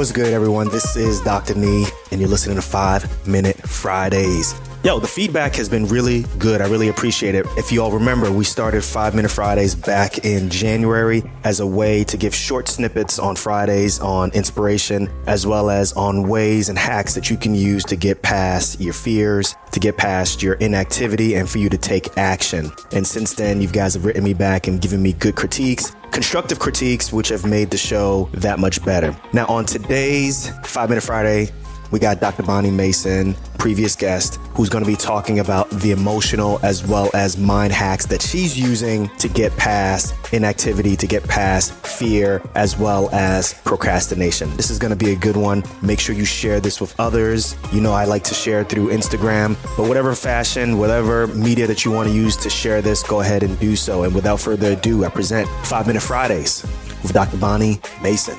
What's good, everyone? This is Dr. Nii, and you're listening to Five Minute Fridays. Yo, the feedback has been really good. I really appreciate it. If you all remember, we started Five Minute Fridays back in January as a way to give short snippets on Fridays on inspiration, as well as on ways and hacks that you can use to get past your fears, to get past your inactivity, and for you to take action. And since then, you guys have written me back and given me good critiques constructive critiques, which have made the show that much better. Now, on today's Five Minute Friday, we got Dr. Bonnie Mason, previous guest, who's going to be talking about the emotional as well as mind hacks that she's using to get past inactivity, to get past fear, as well as procrastination. This is going to be a good one. Make sure you share this with others. You know, I like to share through Instagram, but whatever fashion, whatever media that you want to use to share this, go ahead and do so. And without further ado, I present Five Minute Fridays with Dr. Bonnie Mason.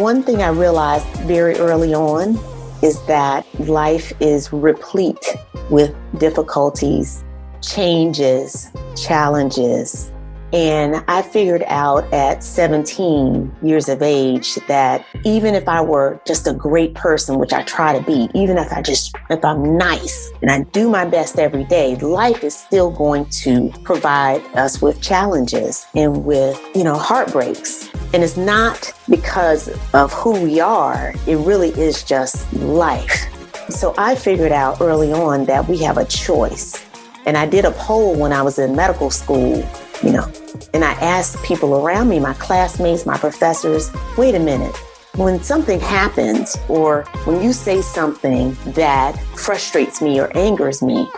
One thing I realized very early on is that life is replete with difficulties, changes, challenges, and I figured out at 17 years of age that even if I were just a great person, which I try to be, even if I just, if I'm nice and I do my best every day, life is still going to provide us with challenges and with, you know, heartbreaks. And it's not because of who we are, it really is just life. So I figured out early on that we have a choice. And I did a poll when I was in medical school you know. And I asked people around me, my classmates, my professors, wait a minute. When something happens or when you say something that frustrates me or angers me,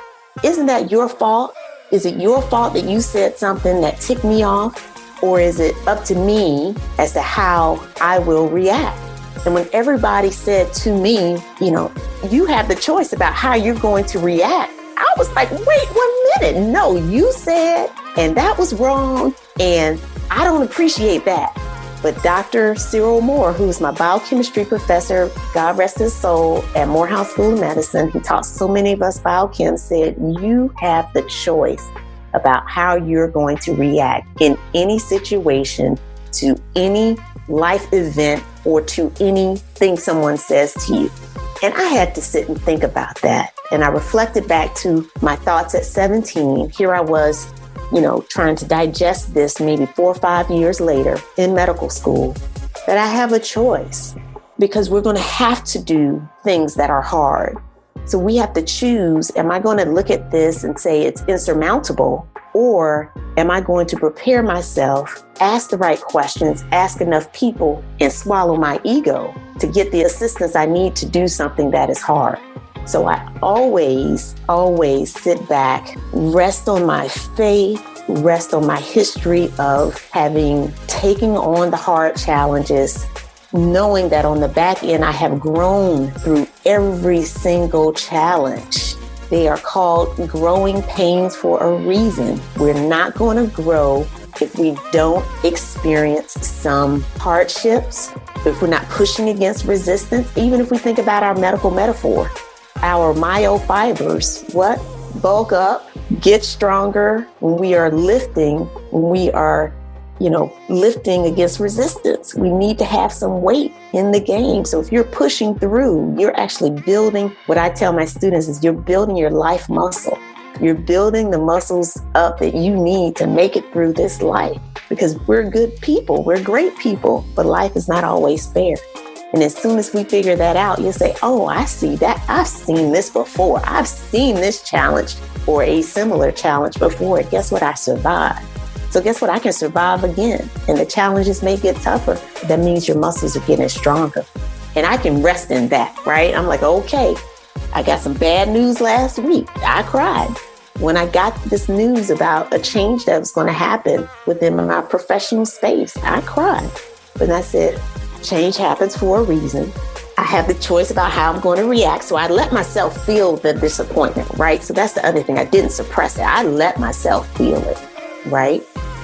isn't that your fault? Is it your fault that you said something that ticked me off? Or is it up to me as to how I will react? And when everybody said to me, you know, you have the choice about how you're going to react, I was like, wait one minute. No, you said, and that was wrong. And I don't appreciate that. But Dr. Cyril Moore, who's my biochemistry professor, God rest his soul, at Morehouse School of Medicine, he taught so many of us biochem, said, You have the choice about how you're going to react in any situation to any life event or to anything someone says to you. And I had to sit and think about that. And I reflected back to my thoughts at 17. Here I was, you know, trying to digest this maybe four or five years later in medical school, that I have a choice because we're going to have to do things that are hard. So we have to choose am I going to look at this and say it's insurmountable? Or am I going to prepare myself, ask the right questions, ask enough people, and swallow my ego to get the assistance I need to do something that is hard? So I always, always sit back, rest on my faith, rest on my history of having taken on the hard challenges, knowing that on the back end I have grown through every single challenge. They are called growing pains for a reason. We're not going to grow if we don't experience some hardships, if we're not pushing against resistance, even if we think about our medical metaphor. Our myofibers, what? Bulk up, get stronger when we are lifting, when we are you know, lifting against resistance. We need to have some weight in the game. So if you're pushing through, you're actually building what I tell my students is you're building your life muscle. You're building the muscles up that you need to make it through this life because we're good people. We're great people, but life is not always fair. And as soon as we figure that out, you'll say, Oh, I see that. I've seen this before. I've seen this challenge or a similar challenge before. Guess what? I survived. So guess what? I can survive again. And the challenges may get tougher. That means your muscles are getting stronger. And I can rest in that, right? I'm like, okay, I got some bad news last week. I cried. When I got this news about a change that was going to happen within my professional space, I cried. But I said, change happens for a reason. I have the choice about how I'm going to react. So I let myself feel the disappointment, right? So that's the other thing. I didn't suppress it. I let myself feel it, right?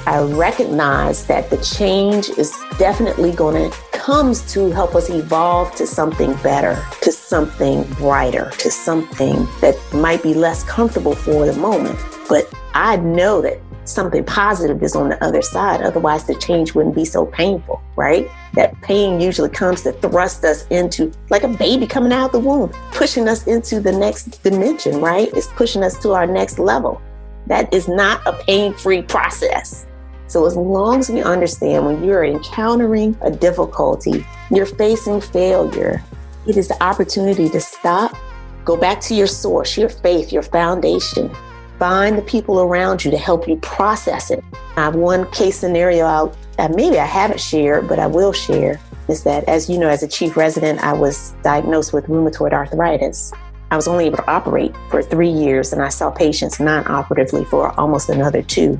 I recognize that the change is definitely going to comes to help us evolve to something better, to something brighter, to something that might be less comfortable for the moment. But I know that something positive is on the other side. Otherwise, the change wouldn't be so painful, right? That pain usually comes to thrust us into, like a baby coming out of the womb, pushing us into the next dimension, right? It's pushing us to our next level. That is not a pain free process. So, as long as we understand when you're encountering a difficulty, you're facing failure, it is the opportunity to stop, go back to your source, your faith, your foundation, Find the people around you to help you process it. I have one case scenario that maybe I haven't shared, but I will share is that, as you know, as a chief resident, I was diagnosed with rheumatoid arthritis. I was only able to operate for three years, and I saw patients non operatively for almost another two.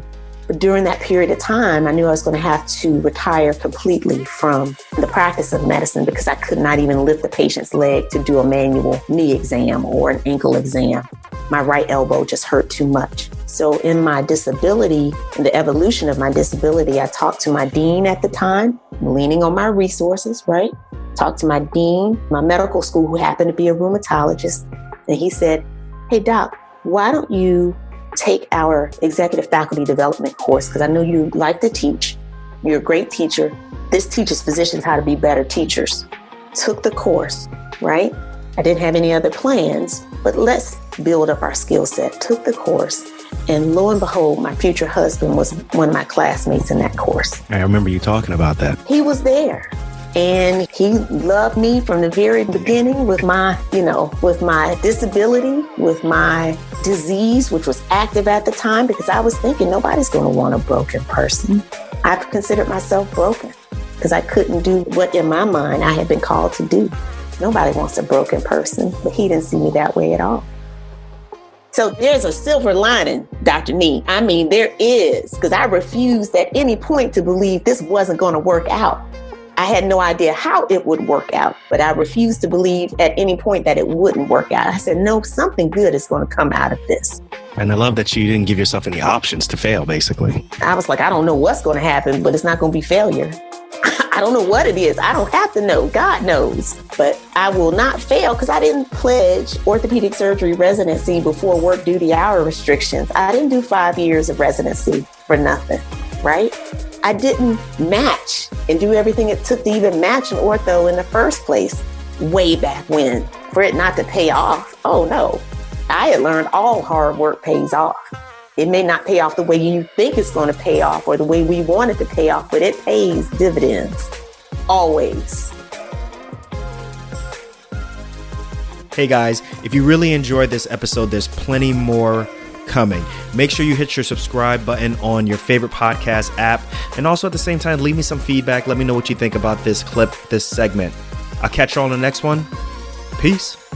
But during that period of time, I knew I was going to have to retire completely from the practice of medicine because I could not even lift the patient's leg to do a manual knee exam or an ankle exam. My right elbow just hurt too much. So, in my disability, in the evolution of my disability, I talked to my dean at the time, leaning on my resources, right? Talked to my dean, my medical school, who happened to be a rheumatologist. And he said, Hey, doc, why don't you take our executive faculty development course because I know you like to teach. You're a great teacher. This teaches physicians how to be better teachers. Took the course, right? I didn't have any other plans, but let's build up our skill set. Took the course, and lo and behold, my future husband was one of my classmates in that course. I remember you talking about that. He was there. And he loved me from the very beginning with my, you know, with my disability, with my disease, which was active at the time, because I was thinking nobody's going to want a broken person. I've considered myself broken because I couldn't do what in my mind I had been called to do. Nobody wants a broken person, but he didn't see me that way at all. So there's a silver lining, Dr. Nii. I mean, there is, because I refused at any point to believe this wasn't going to work out. I had no idea how it would work out, but I refused to believe at any point that it wouldn't work out. I said, no, something good is going to come out of this. And I love that you didn't give yourself any options to fail, basically. I was like, I don't know what's going to happen, but it's not going to be failure. I don't know what it is. I don't have to know. God knows. But I will not fail because I didn't pledge orthopedic surgery residency before work duty hour restrictions. I didn't do five years of residency for nothing, right? I didn't match and do everything it took to even match an ortho in the first place way back when for it not to pay off. Oh no. I had learned all hard work pays off. It may not pay off the way you think it's going to pay off or the way we want it to pay off, but it pays dividends always. Hey guys, if you really enjoyed this episode, there's plenty more coming. Make sure you hit your subscribe button on your favorite podcast app. And also at the same time, leave me some feedback. Let me know what you think about this clip, this segment. I'll catch y'all on the next one. Peace.